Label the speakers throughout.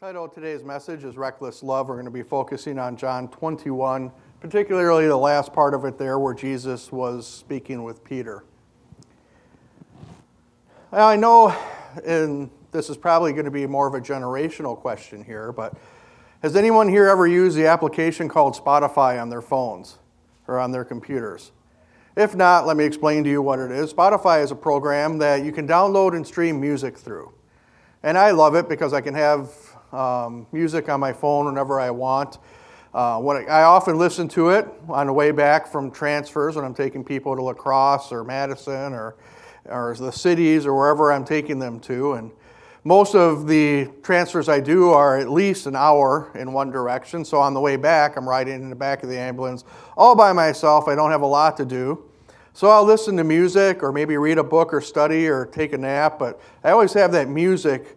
Speaker 1: Title of today's message is Reckless Love. We're going to be focusing on John 21, particularly the last part of it there where Jesus was speaking with Peter. Now, I know, and this is probably going to be more of a generational question here, but has anyone here ever used the application called Spotify on their phones or on their computers? If not, let me explain to you what it is. Spotify is a program that you can download and stream music through. And I love it because I can have um, music on my phone whenever I want. Uh, when I, I often listen to it on the way back from transfers when I'm taking people to La Crosse or Madison or, or the cities or wherever I'm taking them to. And most of the transfers I do are at least an hour in one direction. So on the way back, I'm riding in the back of the ambulance all by myself. I don't have a lot to do. So I'll listen to music or maybe read a book or study or take a nap, but I always have that music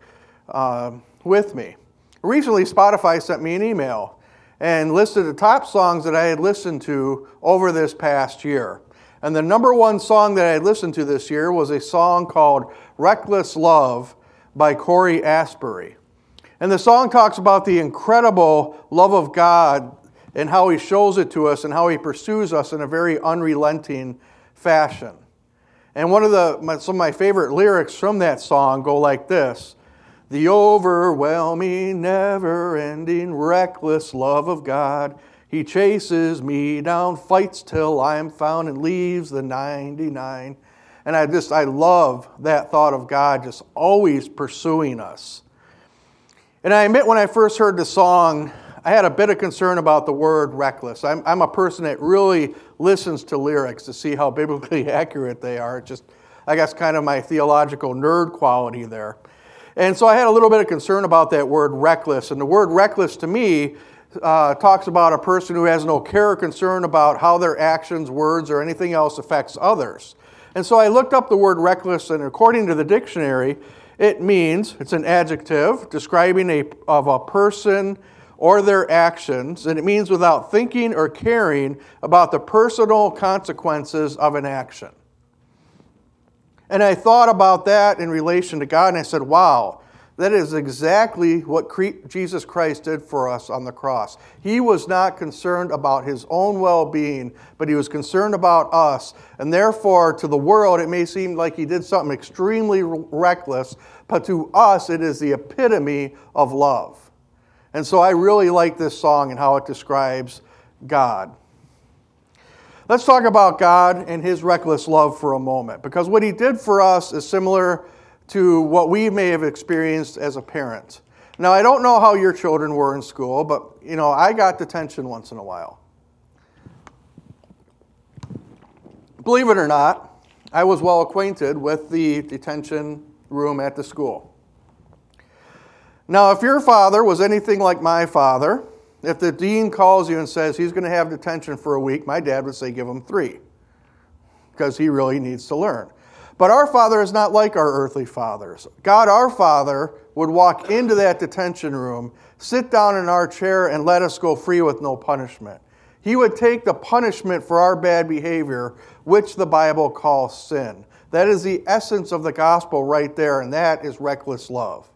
Speaker 1: uh, with me. Recently, Spotify sent me an email and listed the top songs that I had listened to over this past year. And the number one song that I had listened to this year was a song called Reckless Love by Cory Asbury. And the song talks about the incredible love of God and how He shows it to us and how He pursues us in a very unrelenting fashion. And one of the, some of my favorite lyrics from that song go like this the overwhelming, never ending, reckless love of God. He chases me down, fights till I'm found, and leaves the 99. And I just, I love that thought of God just always pursuing us. And I admit when I first heard the song, I had a bit of concern about the word reckless. I'm, I'm a person that really listens to lyrics to see how biblically accurate they are. It's just, I guess, kind of my theological nerd quality there. And so I had a little bit of concern about that word reckless. And the word reckless to me uh, talks about a person who has no care or concern about how their actions, words, or anything else affects others. And so I looked up the word reckless, and according to the dictionary, it means it's an adjective describing a, of a person or their actions, and it means without thinking or caring about the personal consequences of an action. And I thought about that in relation to God, and I said, wow, that is exactly what Jesus Christ did for us on the cross. He was not concerned about his own well being, but he was concerned about us. And therefore, to the world, it may seem like he did something extremely reckless, but to us, it is the epitome of love. And so I really like this song and how it describes God. Let's talk about God and his reckless love for a moment, because what he did for us is similar to what we may have experienced as a parent. Now, I don't know how your children were in school, but you know, I got detention once in a while. Believe it or not, I was well acquainted with the detention room at the school. Now, if your father was anything like my father, if the dean calls you and says he's going to have detention for a week, my dad would say give him three because he really needs to learn. But our Father is not like our earthly fathers. God, our Father, would walk into that detention room, sit down in our chair, and let us go free with no punishment. He would take the punishment for our bad behavior, which the Bible calls sin. That is the essence of the gospel right there, and that is reckless love.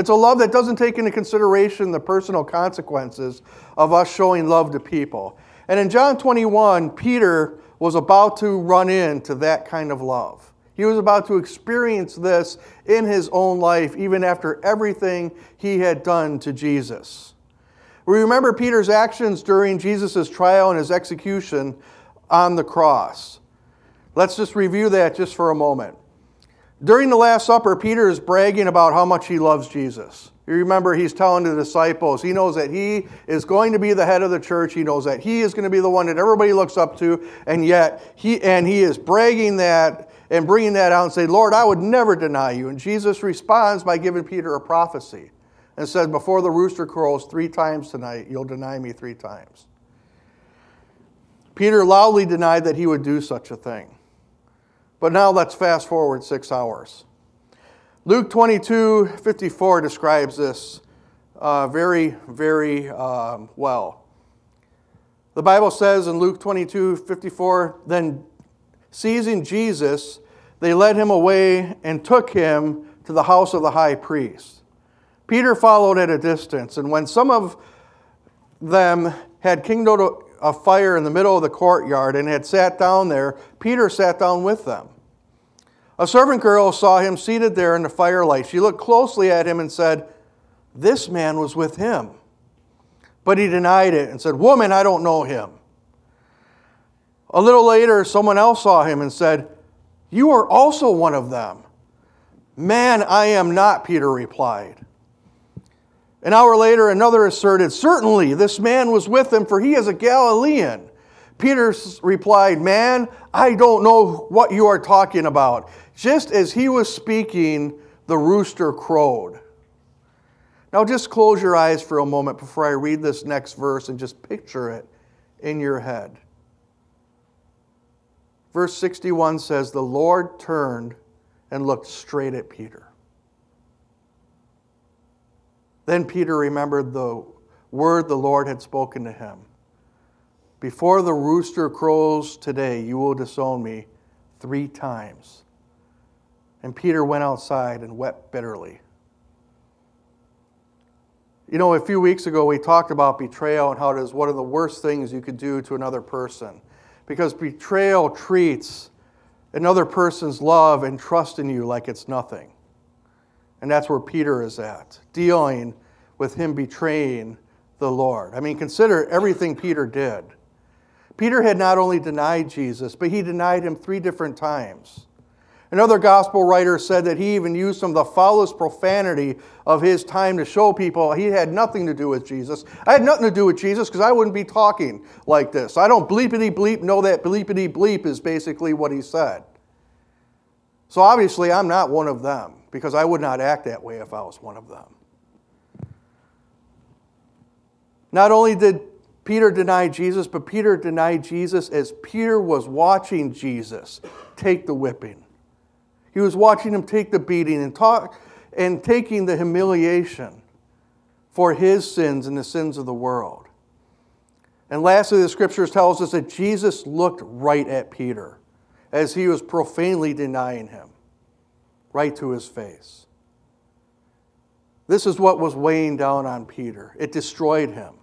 Speaker 1: It's a love that doesn't take into consideration the personal consequences of us showing love to people. And in John 21, Peter was about to run into that kind of love. He was about to experience this in his own life, even after everything he had done to Jesus. We remember Peter's actions during Jesus' trial and his execution on the cross. Let's just review that just for a moment. During the Last Supper, Peter is bragging about how much he loves Jesus. You remember, he's telling the disciples, he knows that he is going to be the head of the church. He knows that he is going to be the one that everybody looks up to, and yet he and he is bragging that and bringing that out and say, "Lord, I would never deny you." And Jesus responds by giving Peter a prophecy and said, "Before the rooster crows three times tonight, you'll deny me three times." Peter loudly denied that he would do such a thing. But now let's fast forward six hours. Luke 22 54 describes this uh, very, very um, well. The Bible says in Luke 22 54, then seizing Jesus, they led him away and took him to the house of the high priest. Peter followed at a distance, and when some of them had kindled a fire in the middle of the courtyard and had sat down there, Peter sat down with them. A servant girl saw him seated there in the firelight. She looked closely at him and said, This man was with him. But he denied it and said, Woman, I don't know him. A little later, someone else saw him and said, You are also one of them. Man, I am not, Peter replied. An hour later, another asserted, Certainly, this man was with them, for he is a Galilean. Peter replied, Man, I don't know what you are talking about. Just as he was speaking, the rooster crowed. Now, just close your eyes for a moment before I read this next verse and just picture it in your head. Verse 61 says, The Lord turned and looked straight at Peter. Then Peter remembered the word the Lord had spoken to him Before the rooster crows today, you will disown me three times. And Peter went outside and wept bitterly. You know, a few weeks ago, we talked about betrayal and how it is one of the worst things you could do to another person because betrayal treats another person's love and trust in you like it's nothing. And that's where Peter is at, dealing with him betraying the Lord. I mean, consider everything Peter did. Peter had not only denied Jesus, but he denied him three different times. Another gospel writer said that he even used some of the foulest profanity of his time to show people he had nothing to do with Jesus. I had nothing to do with Jesus because I wouldn't be talking like this. I don't bleepity bleep know that bleepity bleep is basically what he said. So obviously, I'm not one of them because I would not act that way if I was one of them. Not only did Peter deny Jesus, but Peter denied Jesus as Peter was watching Jesus take the whipping. He was watching him take the beating and, talk, and taking the humiliation for his sins and the sins of the world. And lastly, the scriptures tells us that Jesus looked right at Peter as he was profanely denying him, right to his face. This is what was weighing down on Peter. It destroyed him.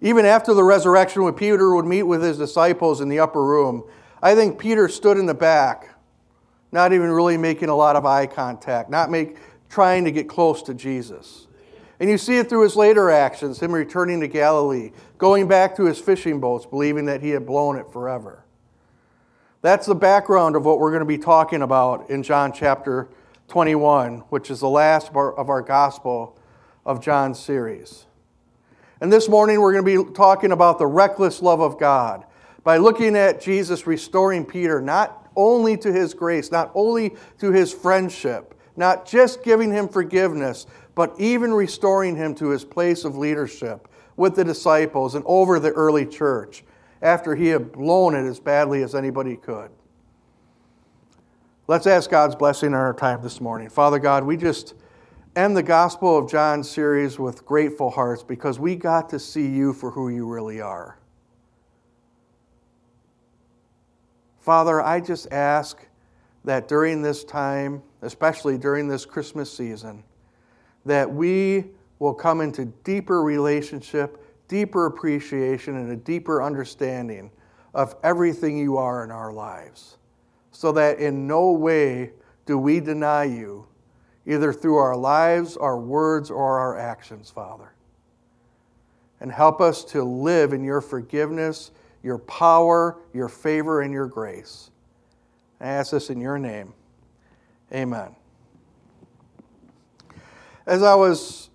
Speaker 1: Even after the resurrection, when Peter would meet with his disciples in the upper room, I think Peter stood in the back not even really making a lot of eye contact, not make, trying to get close to Jesus. And you see it through his later actions, him returning to Galilee, going back to his fishing boats, believing that he had blown it forever. That's the background of what we're going to be talking about in John chapter 21, which is the last part of our Gospel of John series. And this morning we're going to be talking about the reckless love of God by looking at Jesus restoring Peter, not only to his grace, not only to his friendship, not just giving him forgiveness, but even restoring him to his place of leadership with the disciples and over the early church after he had blown it as badly as anybody could. Let's ask God's blessing on our time this morning. Father God, we just end the Gospel of John series with grateful hearts because we got to see you for who you really are. Father, I just ask that during this time, especially during this Christmas season, that we will come into deeper relationship, deeper appreciation, and a deeper understanding of everything you are in our lives. So that in no way do we deny you, either through our lives, our words, or our actions, Father. And help us to live in your forgiveness your power, your favor, and your grace. I ask this in your name. Amen. As I was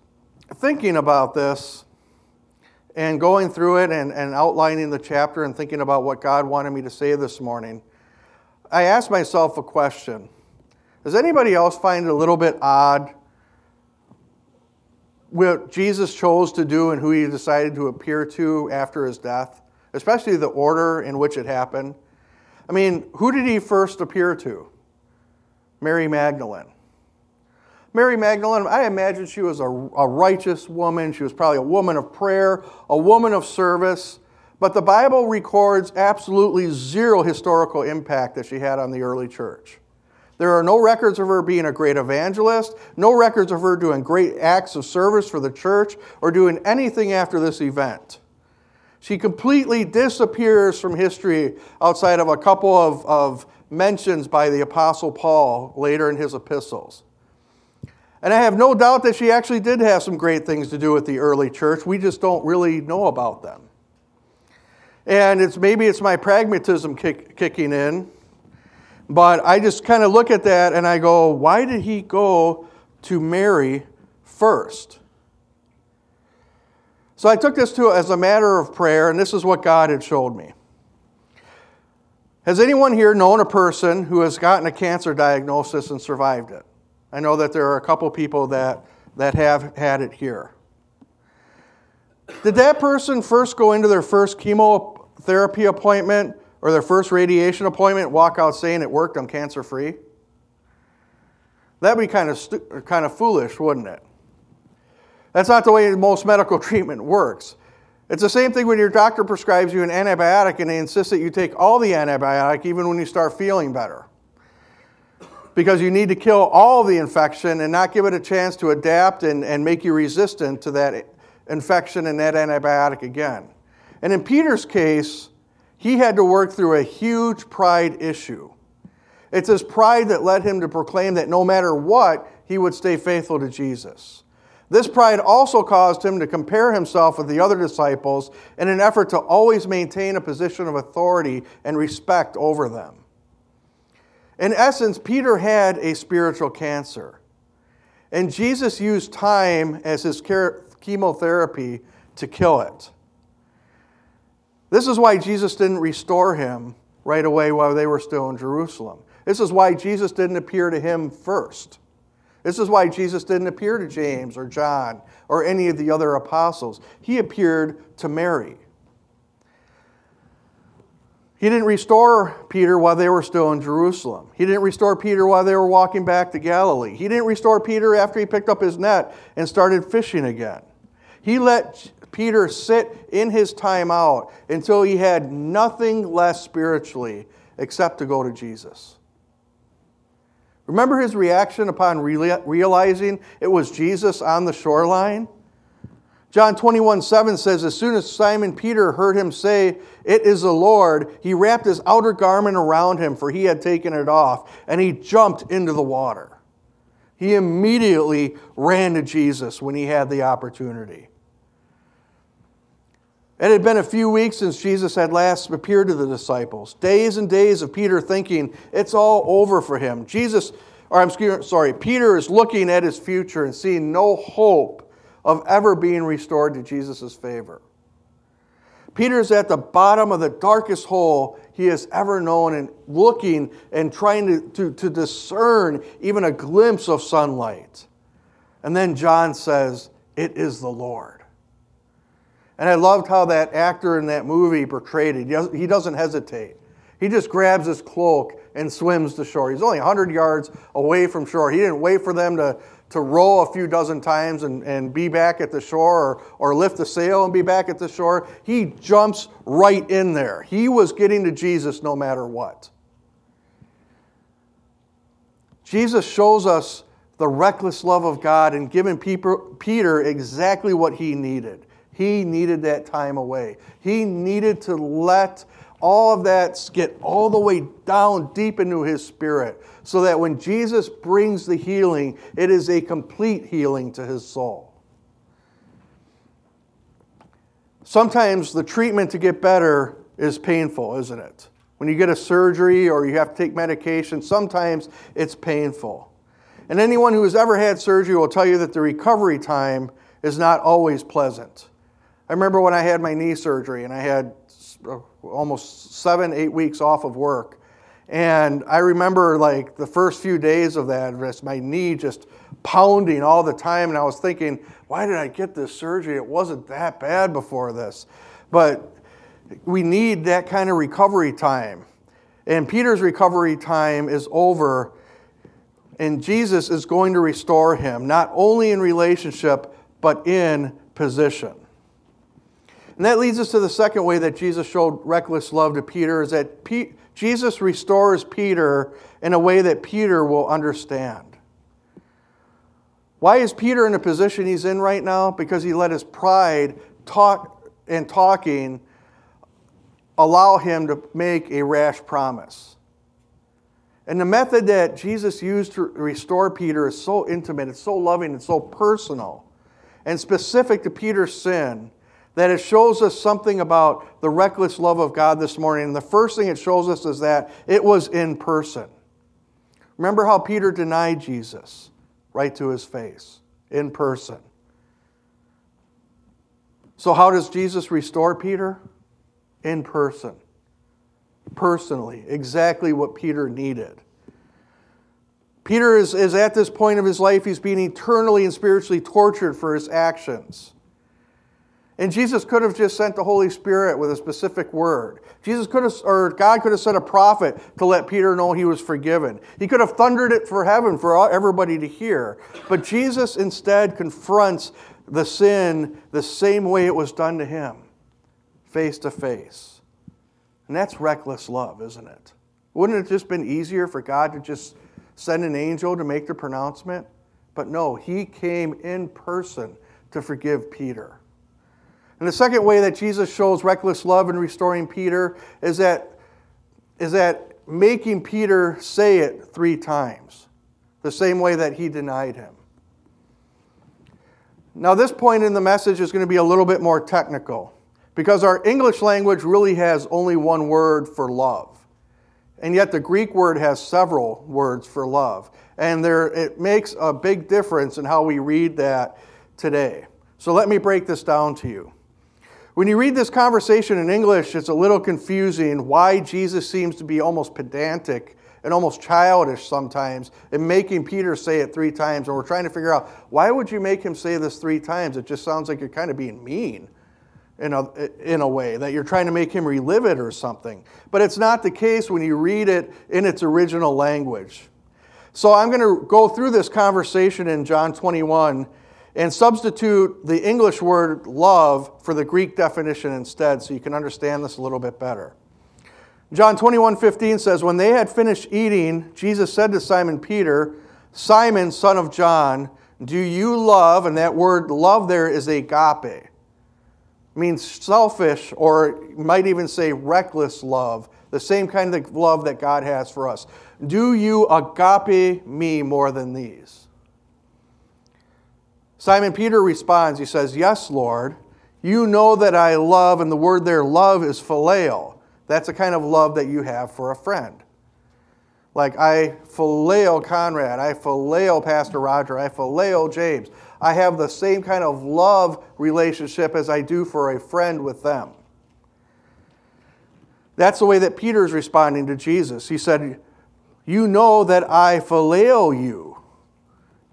Speaker 1: thinking about this and going through it and, and outlining the chapter and thinking about what God wanted me to say this morning, I asked myself a question. Does anybody else find it a little bit odd what Jesus chose to do and who he decided to appear to after his death? especially the order in which it happened. I mean, who did he first appear to? Mary Magdalene. Mary Magdalene, I imagine she was a, a, righteous woman. She was probably a woman of prayer, a woman of service. But the Bible records absolutely zero historical impact that she had on the early church. There are no records of her being a great evangelist, no records of her doing great acts of service for the church, or doing anything after this event. She completely disappears from history outside of a couple of, of mentions by the Apostle Paul later in his epistles. And I have no doubt that she actually did have some great things to do with the early church. We just don't really know about them. And it's maybe it's my pragmatism kick, kicking in, but I just kind of look at that and I go, why did he go to Mary first? So I took this to as a matter of prayer, and this is what God had showed me. Has anyone here known a person who has gotten a cancer diagnosis and survived it? I know that there are a couple people that, that have had it here. Did that person first go into their first chemotherapy appointment or their first radiation appointment, walk out saying it worked, I'm cancer free? That'd be kind of, stu- kind of foolish, wouldn't it? That's not the way most medical treatment works. It's the same thing when your doctor prescribes you an antibiotic and they insist that you take all the antibiotic even when you start feeling better because you need to kill all the infection and not give it a chance to adapt and, and make you resistant to that infection and that antibiotic again. And in Peter's case, he had to work through a huge pride issue. It's his pride that led him to proclaim that no matter what, he would stay faithful to Jesus. This pride also caused him to compare himself with the other disciples in an effort to always maintain a position of authority and respect over them. In essence, Peter had a spiritual cancer. And Jesus used time as his chemotherapy to kill it. This is why Jesus didn't restore him right away while they were still in Jerusalem. This is why Jesus didn't appear to him first. This is why Jesus didn't appear to James or John or any of the other apostles. He appeared to Mary. He didn't restore Peter while they were still in Jerusalem. He didn't restore Peter while they were walking back to Galilee. He didn't restore Peter after he picked up his net and started fishing again. He let Peter sit in his time out until he had nothing less spiritually except to go to Jesus. Remember his reaction upon realizing it was Jesus on the shoreline? John 21 7 says, As soon as Simon Peter heard him say, It is the Lord, he wrapped his outer garment around him, for he had taken it off, and he jumped into the water. He immediately ran to Jesus when he had the opportunity. It had been a few weeks since Jesus had last appeared to the disciples. Days and days of Peter thinking it's all over for him. Jesus, or I'm sorry, Peter is looking at his future and seeing no hope of ever being restored to Jesus' favor. Peter's at the bottom of the darkest hole he has ever known and looking and trying to, to, to discern even a glimpse of sunlight. And then John says, It is the Lord. And I loved how that actor in that movie portrayed it. He doesn't hesitate. He just grabs his cloak and swims to shore. He's only 100 yards away from shore. He didn't wait for them to, to row a few dozen times and, and be back at the shore or, or lift the sail and be back at the shore. He jumps right in there. He was getting to Jesus no matter what. Jesus shows us the reckless love of God and giving Peter exactly what he needed. He needed that time away. He needed to let all of that get all the way down deep into his spirit so that when Jesus brings the healing, it is a complete healing to his soul. Sometimes the treatment to get better is painful, isn't it? When you get a surgery or you have to take medication, sometimes it's painful. And anyone who has ever had surgery will tell you that the recovery time is not always pleasant. I remember when I had my knee surgery and I had Uh, almost seven, eight weeks off of work. And I remember like the first few days of that, my knee just pounding all the time. And I was thinking, why did I get this surgery? It wasn't that bad before this. But we need that kind of recovery time. And Peter's recovery time is over, and Jesus is going to restore him, not only in relationship, but in position. And that leads us to the second way that Jesus showed reckless love to Peter is that Jesus restores Peter in a way that Peter will understand. Why is Peter in the position he's in right now? Because he let his pride talk and talking allow him to make a rash promise. And the method that Jesus used to restore Peter is so intimate, it's so loving, it's so personal, and specific to Peter's sin that it shows us something about the reckless love of God this morning. And the first thing it shows us is that it was in person. Remember how Peter denied Jesus right to his face, in person. So, how does Jesus restore Peter? In person, personally, exactly what Peter needed. Peter is, is at this point of his life, he's being eternally and spiritually tortured for his actions. And Jesus could have just sent the Holy Spirit with a specific word. Jesus could have, or God could have sent a prophet to let Peter know he was forgiven. He could have thundered it for heaven for everybody to hear. But Jesus instead confronts the sin the same way it was done to him, face to face. And that's reckless love, isn't it? Wouldn't it just been easier for God to just send an angel to make the pronouncement? But no, he came in person to forgive Peter. And the second way that Jesus shows reckless love in restoring Peter is that, is that making Peter say it three times, the same way that he denied him. Now, this point in the message is going to be a little bit more technical because our English language really has only one word for love. And yet, the Greek word has several words for love. And there, it makes a big difference in how we read that today. So, let me break this down to you. When you read this conversation in English, it's a little confusing why Jesus seems to be almost pedantic and almost childish sometimes in making Peter say it three times. And we're trying to figure out why would you make him say this three times? It just sounds like you're kind of being mean in a, in a way, that you're trying to make him relive it or something. But it's not the case when you read it in its original language. So I'm going to go through this conversation in John 21 and substitute the English word love for the Greek definition instead so you can understand this a little bit better. John 21 15 says, When they had finished eating, Jesus said to Simon Peter, Simon, son of John, do you love, and that word love there is agape. It means selfish, or might even say reckless love, the same kind of love that God has for us. Do you agape me more than these? Simon Peter responds, he says, Yes, Lord, you know that I love, and the word there, love, is phileo. That's a kind of love that you have for a friend. Like I phileo Conrad, I phileo Pastor Roger, I phileo James. I have the same kind of love relationship as I do for a friend with them. That's the way that Peter is responding to Jesus. He said, You know that I phileo you.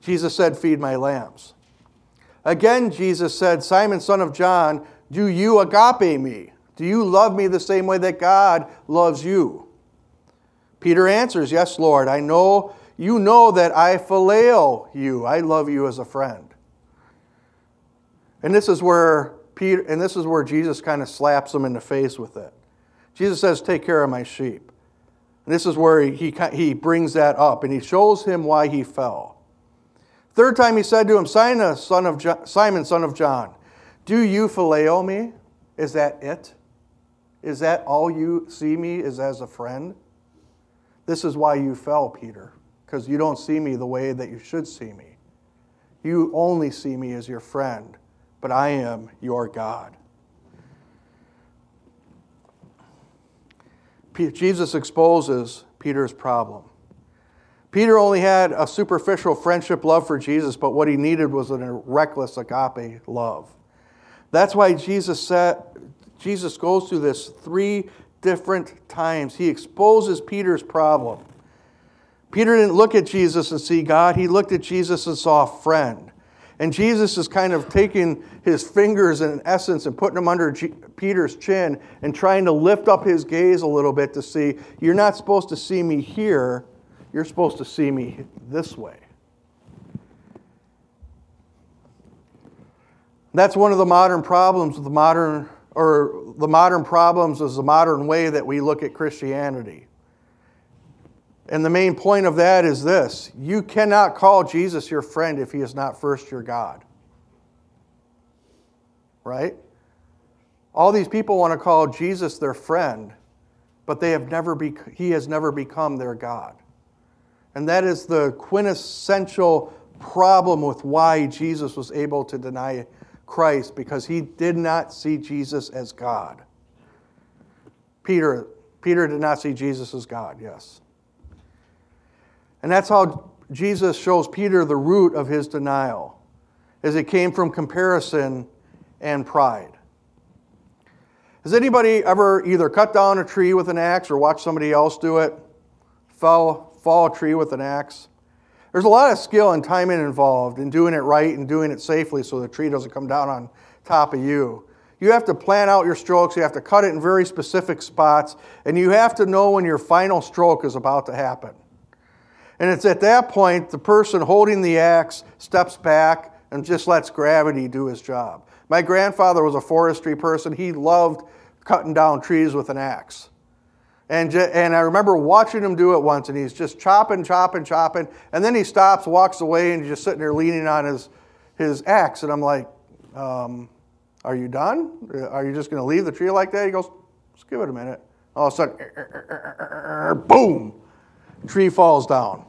Speaker 1: Jesus said, Feed my lambs. Again, Jesus said, Simon, son of John, do you agape me? Do you love me the same way that God loves you? Peter answers, Yes, Lord, I know you know that I phileo you. I love you as a friend. And this is where Peter and this is where Jesus kind of slaps him in the face with it. Jesus says, Take care of my sheep. And this is where he, he brings that up and he shows him why he fell. Third time he said to him, Simon, son of John, Simon, son of John, do you phileo me? Is that it? Is that all you see me is as a friend? This is why you fell, Peter, because you don't see me the way that you should see me. You only see me as your friend, but I am your God. Jesus exposes Peter's problem. Peter only had a superficial friendship love for Jesus, but what he needed was a reckless agape love. That's why Jesus said, Jesus goes through this three different times. He exposes Peter's problem. Peter didn't look at Jesus and see God, he looked at Jesus and saw a friend. And Jesus is kind of taking his fingers in essence and putting them under G- Peter's chin and trying to lift up his gaze a little bit to see, you're not supposed to see me here, you're supposed to see me this way. That's one of the modern problems with the modern or the modern problems is the modern way that we look at Christianity. And the main point of that is this you cannot call Jesus your friend if he is not first your God. Right? All these people want to call Jesus their friend, but they have never be, he has never become their God. And that is the quintessential problem with why Jesus was able to deny Christ, because he did not see Jesus as God. Peter, Peter did not see Jesus as God, yes. And that's how Jesus shows Peter the root of his denial, as it came from comparison and pride. Has anybody ever either cut down a tree with an axe or watched somebody else do it? Fell, fall a tree with an axe? There's a lot of skill and timing involved in doing it right and doing it safely so the tree doesn't come down on top of you. You have to plan out your strokes, you have to cut it in very specific spots, and you have to know when your final stroke is about to happen. And it's at that point the person holding the axe steps back and just lets gravity do his job. My grandfather was a forestry person. He loved cutting down trees with an axe. And, and I remember watching him do it once, and he's just chopping, chopping, chopping. And then he stops, walks away, and he's just sitting there leaning on his, his axe. And I'm like, um, Are you done? Are you just going to leave the tree like that? He goes, Just give it a minute. All of a sudden, boom, tree falls down.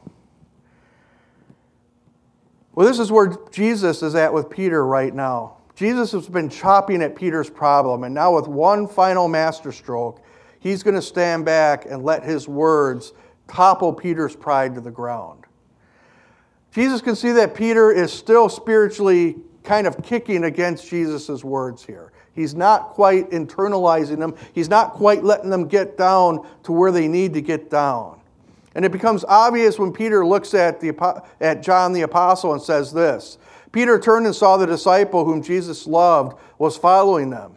Speaker 1: Well, this is where Jesus is at with Peter right now. Jesus has been chopping at Peter's problem, and now with one final masterstroke, he's going to stand back and let his words topple Peter's pride to the ground. Jesus can see that Peter is still spiritually kind of kicking against Jesus' words here. He's not quite internalizing them, he's not quite letting them get down to where they need to get down. And it becomes obvious when Peter looks at, the, at John the Apostle and says this Peter turned and saw the disciple whom Jesus loved was following them.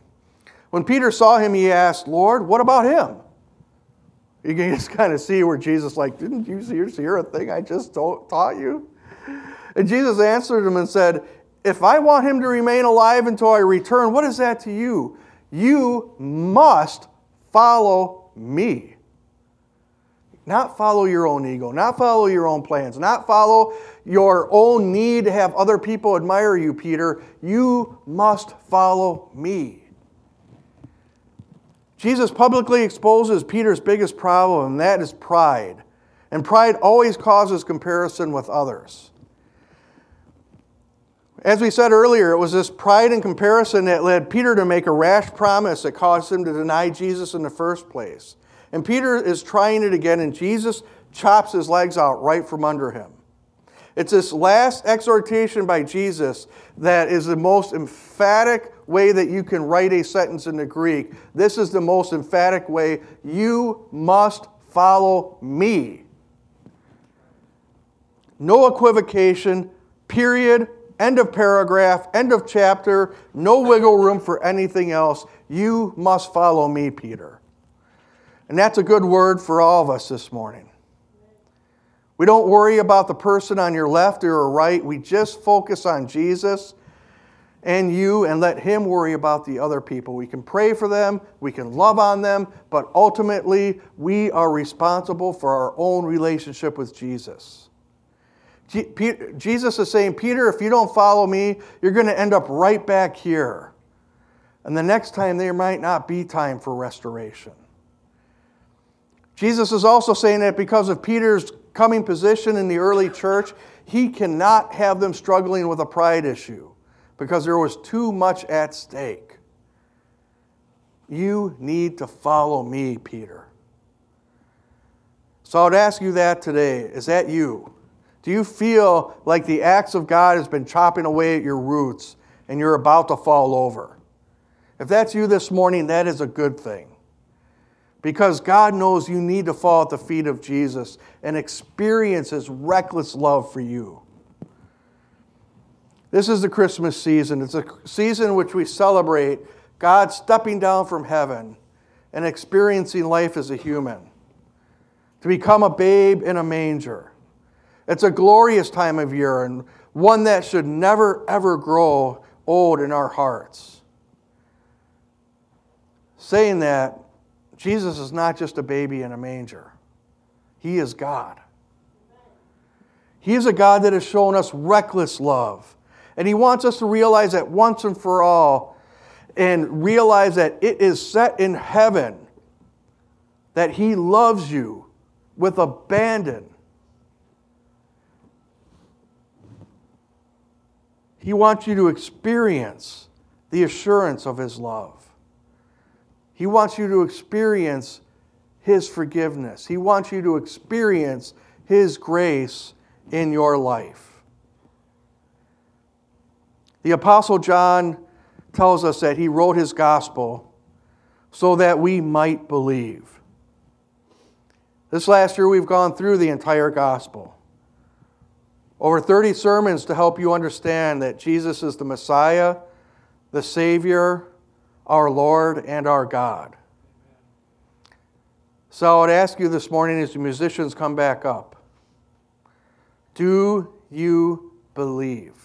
Speaker 1: When Peter saw him, he asked, Lord, what about him? You can just kind of see where Jesus, like, didn't you hear a thing I just taught you? And Jesus answered him and said, If I want him to remain alive until I return, what is that to you? You must follow me. Not follow your own ego, not follow your own plans, not follow your own need to have other people admire you, Peter. You must follow me. Jesus publicly exposes Peter's biggest problem, and that is pride. And pride always causes comparison with others. As we said earlier, it was this pride and comparison that led Peter to make a rash promise that caused him to deny Jesus in the first place. And Peter is trying it again, and Jesus chops his legs out right from under him. It's this last exhortation by Jesus that is the most emphatic way that you can write a sentence in the Greek. This is the most emphatic way. You must follow me. No equivocation, period, end of paragraph, end of chapter, no wiggle room for anything else. You must follow me, Peter. And that's a good word for all of us this morning. We don't worry about the person on your left or your right. We just focus on Jesus and you and let Him worry about the other people. We can pray for them, we can love on them, but ultimately, we are responsible for our own relationship with Jesus. Jesus is saying, Peter, if you don't follow me, you're going to end up right back here. And the next time, there might not be time for restoration. Jesus is also saying that because of Peter's coming position in the early church, he cannot have them struggling with a pride issue because there was too much at stake. You need to follow me, Peter. So I would ask you that today. Is that you? Do you feel like the axe of God has been chopping away at your roots and you're about to fall over? If that's you this morning, that is a good thing because God knows you need to fall at the feet of Jesus and experience His reckless love for you. This is the Christmas season. It's a season in which we celebrate God stepping down from heaven and experiencing life as a human, to become a babe in a manger. It's a glorious time of year and one that should never, ever grow old in our hearts. Saying that, Jesus is not just a baby in a manger, He is God. He is a God that has shown us reckless love. And He wants us to realize that once and for all and realize that it is set in heaven that He loves you with abandon. He wants you to experience the assurance of His love. He wants you to experience His forgiveness. He wants you to experience His grace in your life. The Apostle John tells us that he wrote his gospel so that we might believe. This last year, we've gone through the entire gospel. Over 30 sermons to help you understand that Jesus is the Messiah, the Savior, our Lord, and our God. So I would ask you this morning as the musicians come back up do you believe?